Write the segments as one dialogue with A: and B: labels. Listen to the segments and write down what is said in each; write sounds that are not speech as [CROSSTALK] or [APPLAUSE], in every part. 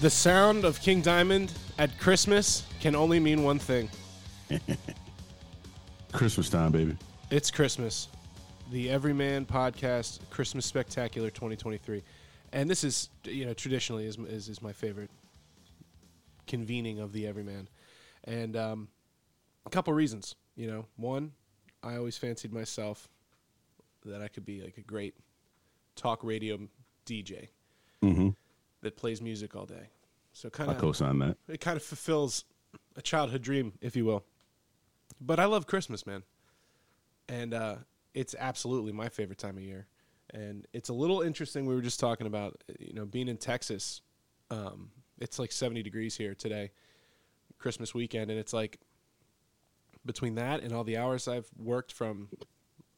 A: The sound of King Diamond at Christmas can only mean one thing. [LAUGHS]
B: Christmas time, baby.
A: It's Christmas. The Everyman Podcast Christmas Spectacular 2023. And this is, you know, traditionally is, is, is my favorite convening of the Everyman. And um, a couple reasons, you know. One, I always fancied myself that I could be like a great talk radio DJ
B: Mm-hmm.
A: That plays music all day. So kind of
B: co-sign that.
A: it kind of fulfills a childhood dream, if you will. But I love Christmas, man, and uh, it's absolutely my favorite time of year. And it's a little interesting. We were just talking about, you know, being in Texas. Um, it's like seventy degrees here today, Christmas weekend, and it's like between that and all the hours I've worked from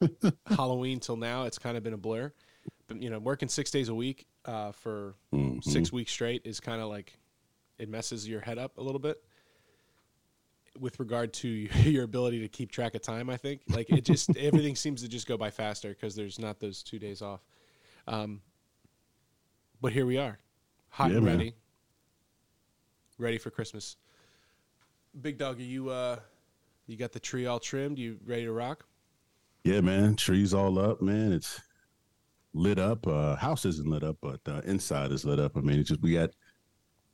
A: [LAUGHS] Halloween till now, it's kind of been a blur. But you know, working six days a week uh, for
B: Mhm.
A: six weeks straight is kind of like it messes your head up a little bit with regard to [LAUGHS] your ability to keep track of time. I think like it just [LAUGHS] everything seems to just go by faster because there's not those two days off. Um, but here we are, hot
B: Yeah,
A: and
B: man.
A: ready, ready for Christmas. Big dog, are you uh, you got the tree all trimmed? You ready to rock?
B: Yeah, man. Trees all up, man. It's lit up. Uh, house isn't lit up, but uh, inside is lit up. I mean, it's just we got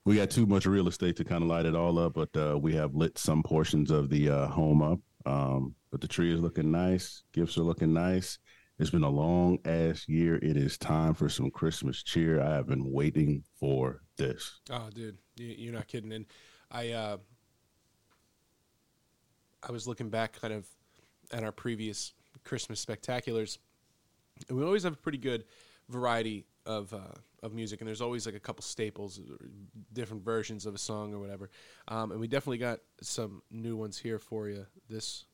B: we got too much real estate to kind of light it all up, but uh, we have lit some portions of the uh, home up. Um, but the tree is looking nice. Gifts are looking nice. It's been a long ass year. It is time for some Christmas cheer. I have been waiting for this.
A: Oh, dude, you- you're not kidding. And I, uh, I was looking back kind of at our previous Christmas spectaculars, and we always have a pretty good variety of uh, of music. And there's always like a couple staples, or different versions of a song or whatever. Um, and we definitely got some new ones here for you this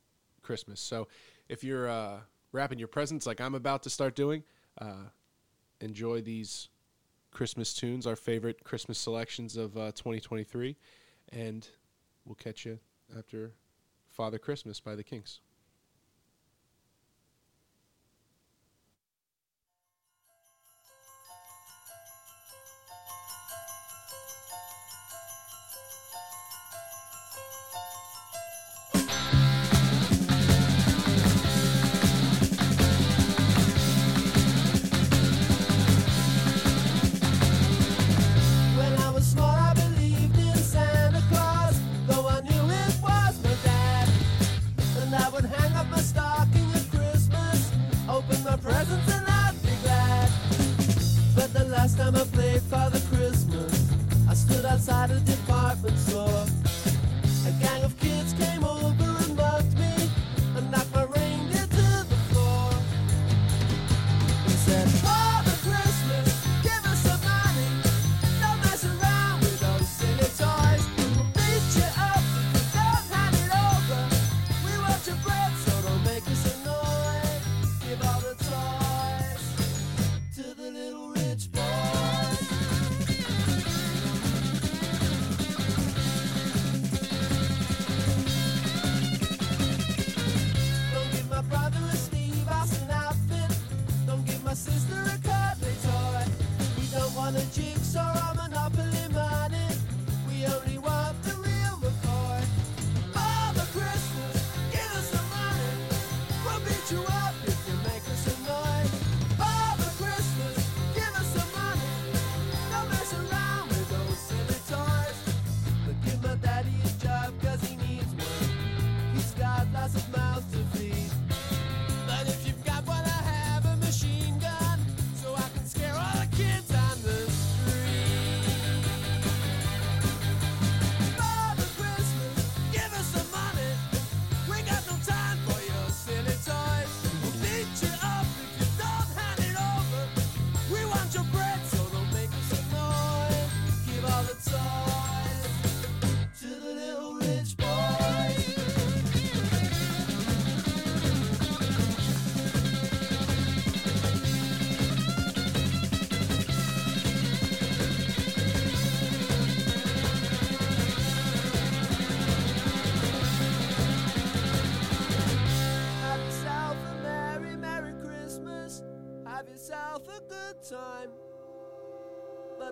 A: Christmas. So if you're uh, wrapping your presents like I'm about to start doing, uh, enjoy these Christmas tunes, our favorite Christmas selections of uh, 2023, and we'll catch you after Father Christmas by the Kinks.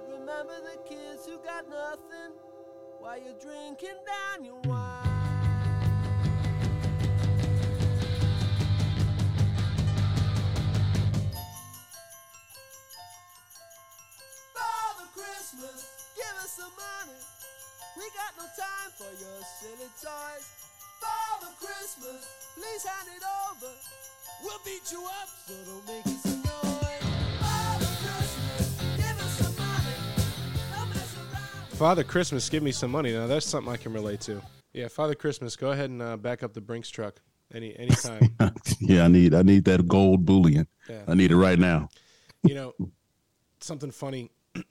C: But remember the kids who got nothing while you're drinking down your wine. Father Christmas, give us some money. We got no time for your silly toys. Father Christmas, please hand it over. We'll beat you up, so don't make us Father Christmas, give
D: me some money. Now that's something I can relate to. Yeah, Father Christmas, go ahead and uh, back up the Brinks truck any anytime. [LAUGHS]
B: yeah, I need I need that gold bullion.
D: Yeah.
B: I need it right now.
D: you know, something funny. [CLEARS THROAT]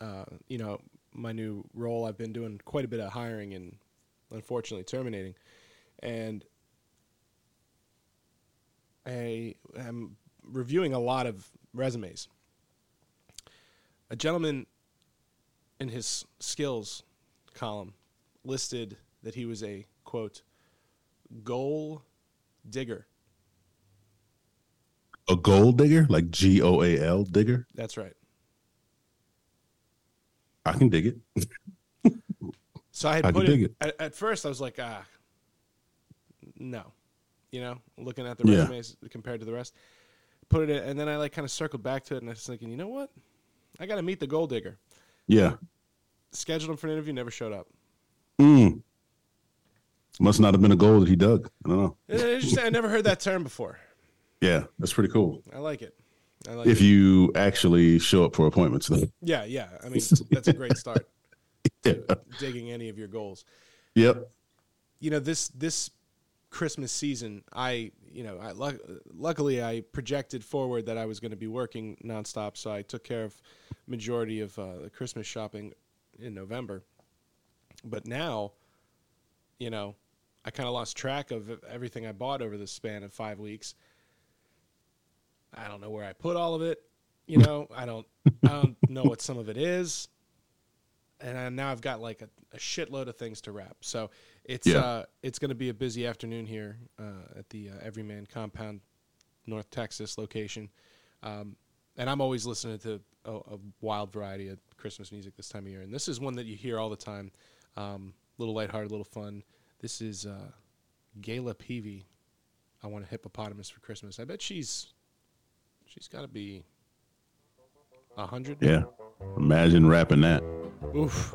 D: uh, you know, my new role, I've been doing quite a bit of hiring and unfortunately terminating, and I am reviewing a lot of resumes. A gentleman in his skills column listed that he was a quote goal digger.
B: A gold digger, like G O A L digger.
D: That's right.
B: I can dig it. [LAUGHS]
D: So I had
B: I
D: put it,
B: it.
D: At, at first. I was like, ah, no, you know, looking at the
B: Yeah.
D: resumes compared to the rest. Put it, in, and then I like kind of circled back to it, and I was thinking, you know what? I got to meet the gold digger.
B: Yeah.
D: Scheduled him for an interview, never showed up.
B: Mm. Must not have been a goal that he dug. I don't know.
D: And I I never heard that term before.
B: Yeah, that's pretty cool.
D: I like it. I like
B: If
D: it.
B: you actually show up for appointments, though.
D: yeah, yeah. I mean, that's a great start. [LAUGHS]
B: Yeah.
D: Digging any of your goals.
B: Yep.
D: you know this this Christmas season, I you know I luck, luckily I projected forward that I was going to be working nonstop, so I took care of majority of uh, the Christmas shopping in November. But now, you know, I kind of lost track of everything I bought over the span of five weeks. I don't know where I put all of it. You know, I don't I don't [LAUGHS] know what some of it is and I, now I've got like a, a shitload of things to wrap. So it's
B: Yeah.
D: uh, it's going to be a busy afternoon here uh, at the uh, Everyman Compound, North Texas location, um, and I'm always listening to a, a wild variety of Christmas music this time of year. And this is one that you hear all the time, um, little lighthearted, a little fun. This is uh, Gayla Peevey. I want a hippopotamus for Christmas. I bet she's she's got to be a hundred.
B: Yeah. Imagine rapping that.
D: Oof.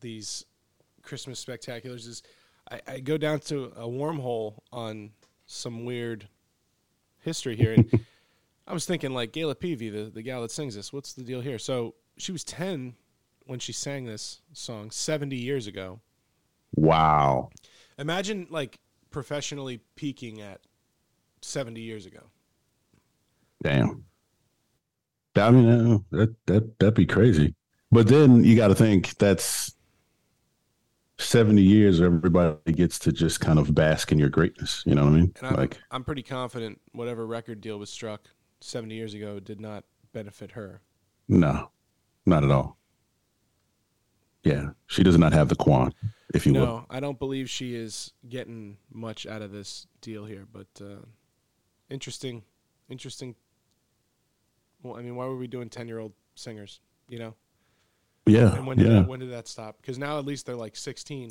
A: these Christmas spectaculars is I, I go down to a wormhole on some weird history here, and [LAUGHS] I was thinking like Gayla Peevey, the the gal that sings this. What's the deal here? So she was ten when she sang this song seventy years ago.
B: Wow.
A: Imagine like professionally peaking at seventy years ago.
B: Damn. I mean, that that that'd be crazy. But then you got to think that's seventy years. Everybody gets to just kind of bask in your greatness. You know what I mean?
A: And I'm,
B: like,
A: I'm pretty confident whatever record deal was struck 70 years ago did not benefit her.
B: no, not at all. Yeah, she does not have the quan, if you will.
A: No, I don't believe she is getting much out of this deal here, but uh, interesting, interesting. Well, I mean, why were we doing 10 year old singers, you know?
B: Yeah,
A: And when did,
B: yeah.
A: that, when did that stop? Because now at least they're like 16.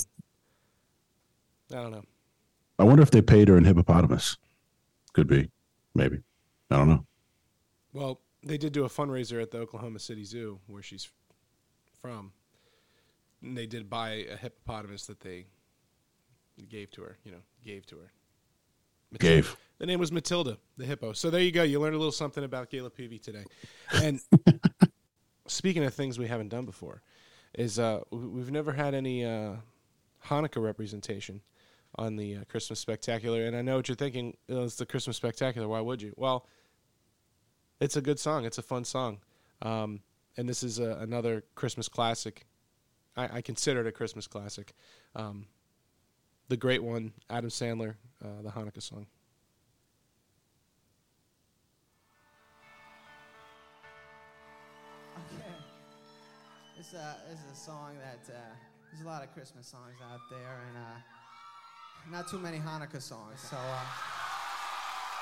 A: I don't know.
B: I wonder if they paid her in hippopotamus. Could be, maybe. I don't know.
A: Well, they did do a fundraiser at the Oklahoma City Zoo, where she's from. And they did buy a hippopotamus that they gave to her. You know, gave to her.
B: Gave.
A: The name was Matilda, the hippo. So there you go. You learned a little something about Gayla Peevey today. And [LAUGHS] speaking of things we haven't done before, is uh, we- we've never had any uh, Hanukkah representation on the uh, Christmas Spectacular. And I know what you're thinking. "Oh, It's the Christmas Spectacular. Why would you? Well, it's a good song. It's a fun song. Um, and this is uh, another Christmas classic. I, I consider it a Christmas classic. Um, the great one, Adam Sandler, uh, the Hanukkah song.
E: It's a, it's a song that, uh, there's a lot of Christmas songs out there, and uh, not too many Hanukkah songs. So, uh,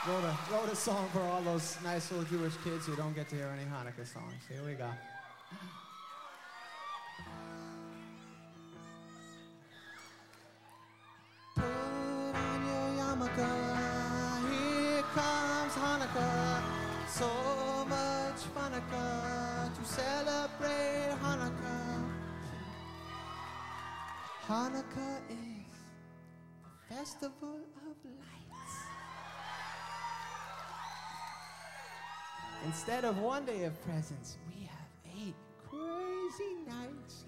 E: wrote, a, wrote a song for all those nice little Jewish kids who don't get to hear any Hanukkah songs. Here we go. Hanukkah is the festival of lights. Instead of one day of presents, we have eight crazy nights.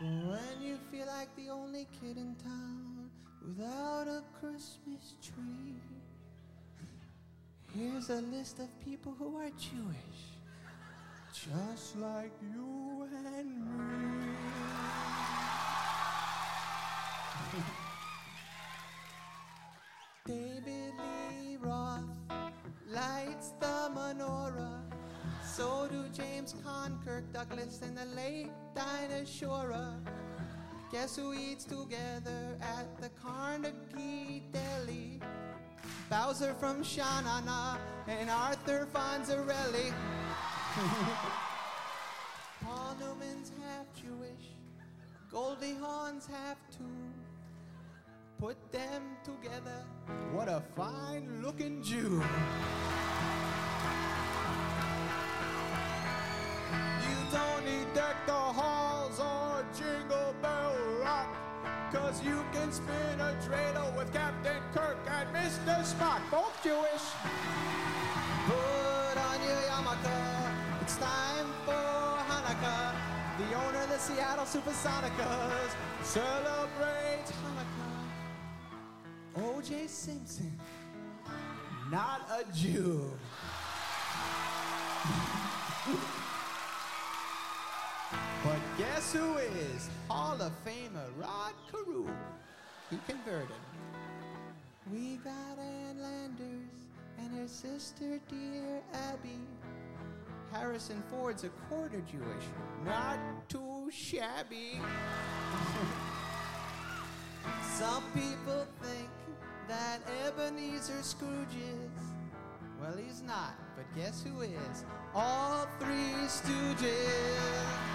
E: When you feel like the only kid in town without a Christmas tree, here's a list of people who are Jewish, just like you and me. [LAUGHS] David Lee Roth lights the menorah. So do James Caan Kirk Douglas, and the late Dinah Shora. Guess who eats together at the Carnegie Deli? Bowser from Sha Na Na and Arthur Fonzarelli. Paul Newman's half Jewish, Goldie Hawn's half too. Put them together, what a fine looking Jew. You don't need deck the halls or jingle bell rock. Cause you can spin a dreidel with Captain Kirk and Mr. Spock, both Jewish. Put on your yarmulke, it's time for Hanukkah. The owner of the Seattle Supersonicas celebrates Hanukkah. O.J. Simpson, not a Jew. But guess who is Hall of Famer Rod Carew? He converted. We got Ann Landers and her sister, dear Abby. Harrison Ford's a quarter Jewish, not too shabby. [LAUGHS] Some people think that Ebenezer Scrooge is. Well, he's not, but guess who is? All three stooges.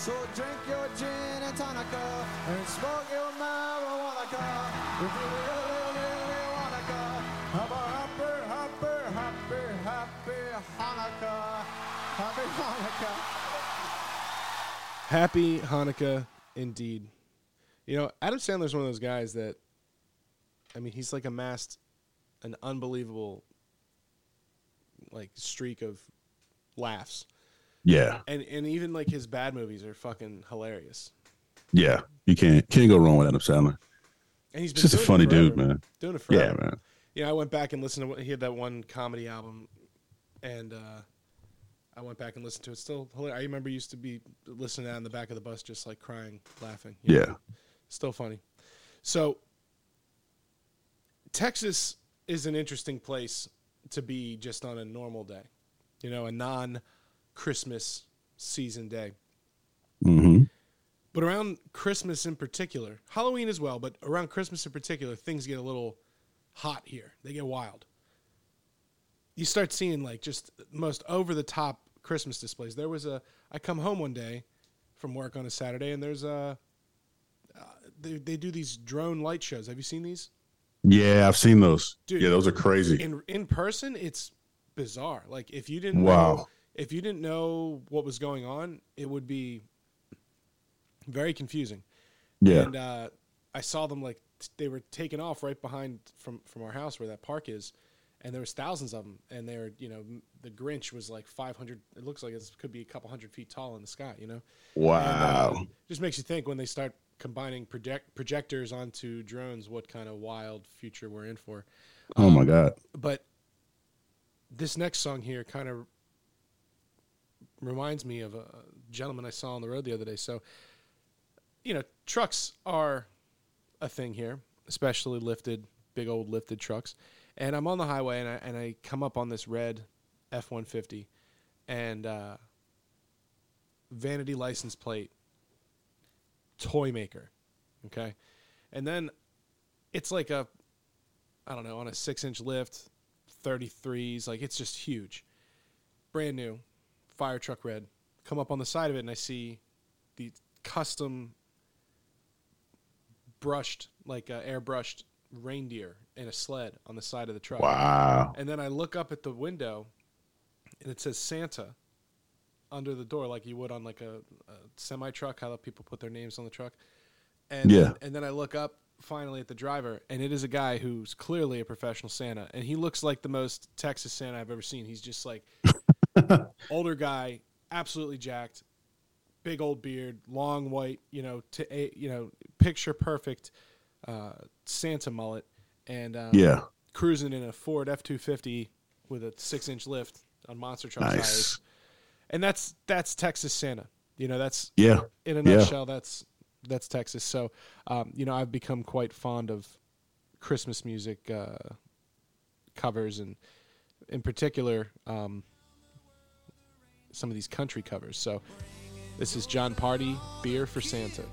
E: So drink your gin and tonica and smoke your marijuana. If you really, really wanna go, have a happy, happy, happy, happy Hanukkah. Happy Hanukkah.
A: Happy Hanukkah, indeed. You know, Adam Sandler's one of those guys that, I mean, he's like amassed an unbelievable, like streak of laughs,
B: Yeah,
A: and and even like his bad movies are fucking hilarious.
B: yeah. You can't can't go wrong with Adam Sandler.
A: And he's been
B: Just a funny dude, man.
A: Doing it
B: Yeah, man.
A: You know, I went back and listened to what he had that one comedy album, and uh, I went back and listened to it. Still hilarious. I remember used to be listening to that in the back of the bus, just like crying, laughing. you know?
B: Yeah,
A: still funny. So, Texas is an interesting place to be just on a normal day, you know, a non Christmas season day.
B: hmm
A: But around Christmas in particular, Halloween as well, but around Christmas in particular, things get a little hot here. They get wild. You start seeing like just most over the top Christmas displays. There was a I come home one day from work on a Saturday and there's a uh, they, they do these drone light shows. Have you seen these?
B: yeah. I've seen those.
A: Dude.
B: yeah, those are crazy.
A: In in person, it's bizarre. Like if you didn't
B: Wow.
A: know, if you didn't know what was going on, it would be very confusing.
B: Yeah,
A: And uh, I saw them like they were taken off right behind from from our house where that park is, and there was thousands of them. And they were, you know, the Grinch was like 500. It looks like it could be a couple hundred feet tall in the sky. You know,
B: wow.
A: And, uh, just makes you think when they start combining project projectors onto drones, what kind of wild future we're in for.
B: oh my god.
A: But this next song here kind of reminds me of a gentleman I saw on the road the other day. So, you know, trucks are a thing here, especially lifted, big old lifted trucks. And I'm on the highway and I, and I come up on this red F 150 and uh, vanity license plate, toy maker. Okay. And then it's like a, I don't know, on a six inch lift, 33s. Like it's just huge. Brand new, fire truck red. Come up on the side of it and I see the custom brushed, like uh, airbrushed reindeer in a sled on the side of the truck.
B: Wow.
A: And then I look up at the window and it says Santa under the door, like you would on like a, a semi truck, how people put their names on the truck. And
B: Yeah.
A: and then I look up finally at the driver, and it is a guy who's clearly a professional Santa, and he looks like the most Texas Santa I've ever seen. He's just like [LAUGHS] older guy, absolutely jacked, big old beard, long white, you know, to a you know, picture perfect uh, Santa mullet, and um,
B: Yeah.
A: cruising in a Ford F two fifty with a six inch lift on monster truck
B: Nice.
A: tires, and that's that's Texas Santa. You know, that's
B: Yeah.
A: in a
B: Yeah.
A: nutshell. That's that's Texas. So, um, you know, I've become quite fond of Christmas music uh, covers, and in particular, um, some of these country covers. So, this is Jon Pardi, "Beer for Santa."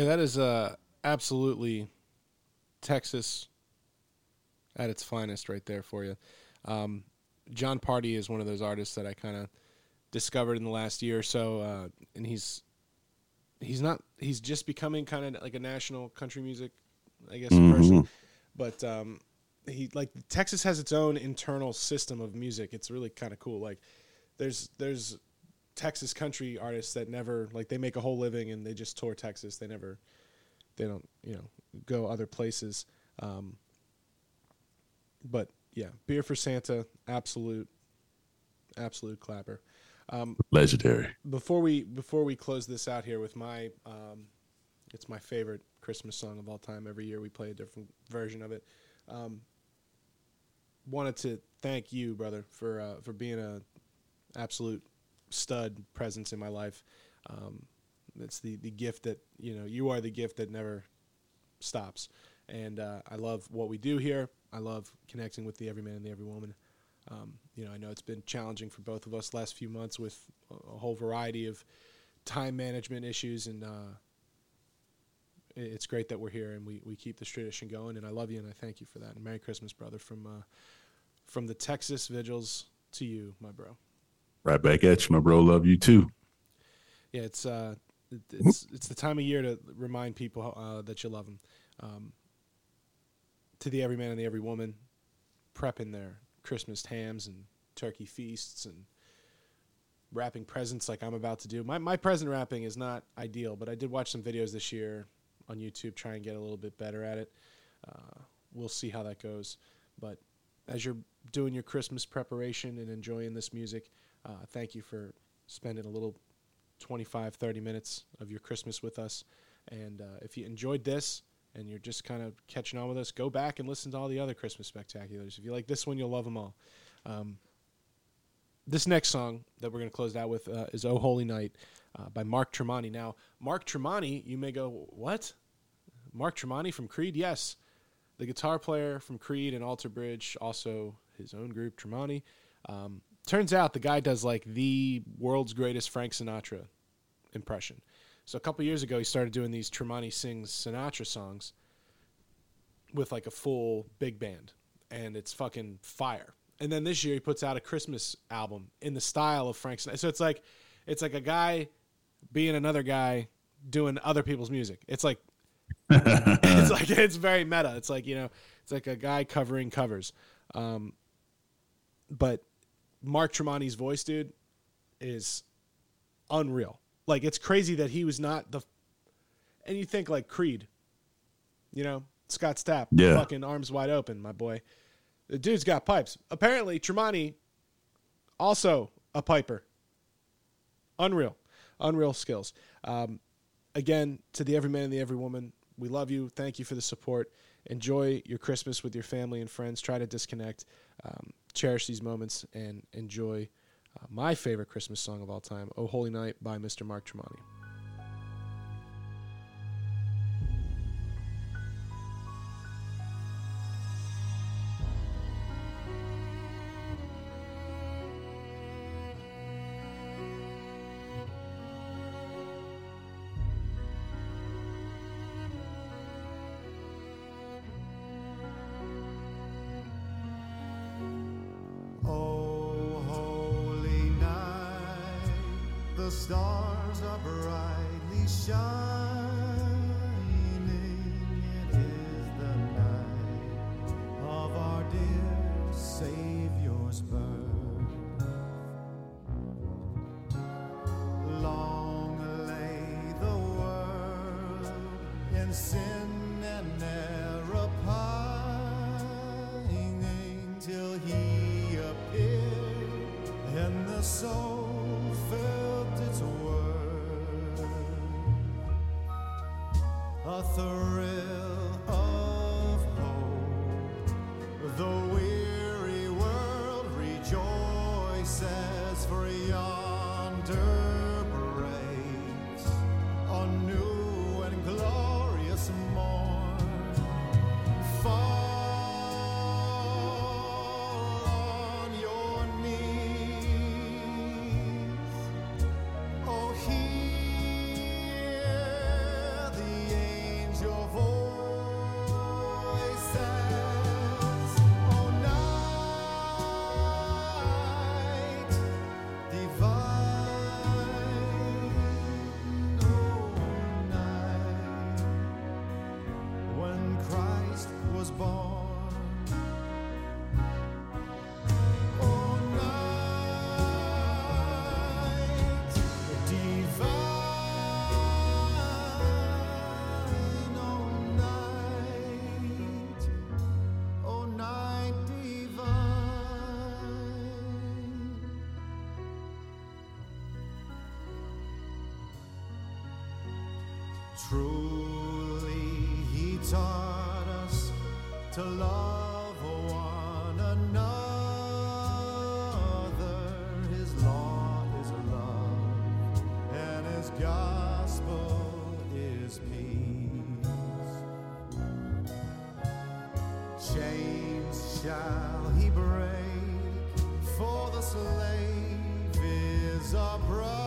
F: Yeah,
A: that is uh, absolutely Texas at its finest right there for you. Um, Jon Pardi is one of those artists that I kind of discovered in the last year or so, uh, and he's he's not he's just becoming kind of like a national country music, I guess, person. But um, he like Texas has its own internal system of music. It's really kind of cool. Like there's there's Texas country artists that never like they make a whole living and they just tour Texas. They never they don't you know go other places. Um, but yeah, beer for Santa, absolute, absolute clapper.
B: Um, Legendary.
A: Before we before we close this out here with my, um, it's my favorite Christmas song of all time. Every year we play a different version of it. Um, wanted to thank you, brother, for uh, for being a absolute stud presence in my life. Um, it's the the gift that you know you are the gift that never stops, and uh, I love what we do here. I love connecting with the every man and the every woman. Um, you know, I know it's been challenging for both of us last few months with a whole variety of time management issues, and uh, it's great that we're here and we, we keep this tradition going. And I love you and I thank you for that. And Merry Christmas, brother, from uh, from the Texas Vigils to you, my bro.
B: Right back at you, my bro. Love you too.
A: Yeah, it's uh, it's it's the time of year to remind people uh, that you love them. Um, to the every man and the every woman, prepping their Christmas hams and turkey feasts and wrapping presents like I'm about to do. My my present wrapping is not ideal, but I did watch some videos this year on YouTube, try and get a little bit better at it. Uh, we'll see how that goes. But as you're doing your Christmas preparation and enjoying this music, uh, thank you for spending a little 25, 30 minutes of your Christmas with us. And uh, if you enjoyed this and you're just kind of catching on with us, go back and listen to all the other Christmas spectaculars. If you like this one, you'll love them all. Um, this next song that we're going to close out with uh, is "Oh Holy Night" uh, by Mark Tremonti. Now, Mark Tremonti, you may go, "What? Mark Tremonti from Creed?" Yes, the guitar player from Creed and Alter Bridge, also his own group Tremonti. Um, turns out the guy does like the world's greatest Frank Sinatra impression. So a couple years ago, he started doing these Tremonti sings Sinatra songs with like a full big band, and it's fucking fire. And then this year, he puts out a Christmas album in the style of Frank Sinatra. So it's like, it's like a guy being another guy doing other people's music. It's like [LAUGHS] it's like it's very meta. It's like you know, it's like a guy covering covers. Um, but Mark Tremonti's voice, dude, is unreal. Like it's crazy that he was not the. And you think like Creed, you know, Scott Stapp,
B: Yeah.
A: fucking arms wide open, my boy. The dude's got pipes. Apparently, Tremonti, also a piper. Unreal, unreal skills. Um, again, to the every man and the every woman, we love you. Thank you for the support. Enjoy your Christmas with your family and friends. Try to disconnect. Um, cherish these moments and enjoy uh, my favorite Christmas song of all time, "Oh Holy Night" by Mr. Mark Tremonti.
F: In sin and error pining till he appeared and the soul felt its worth. A thrill Truly, he taught us to love one another. His law is love, and his gospel is peace. Chains shall he break, for the slave is a brother.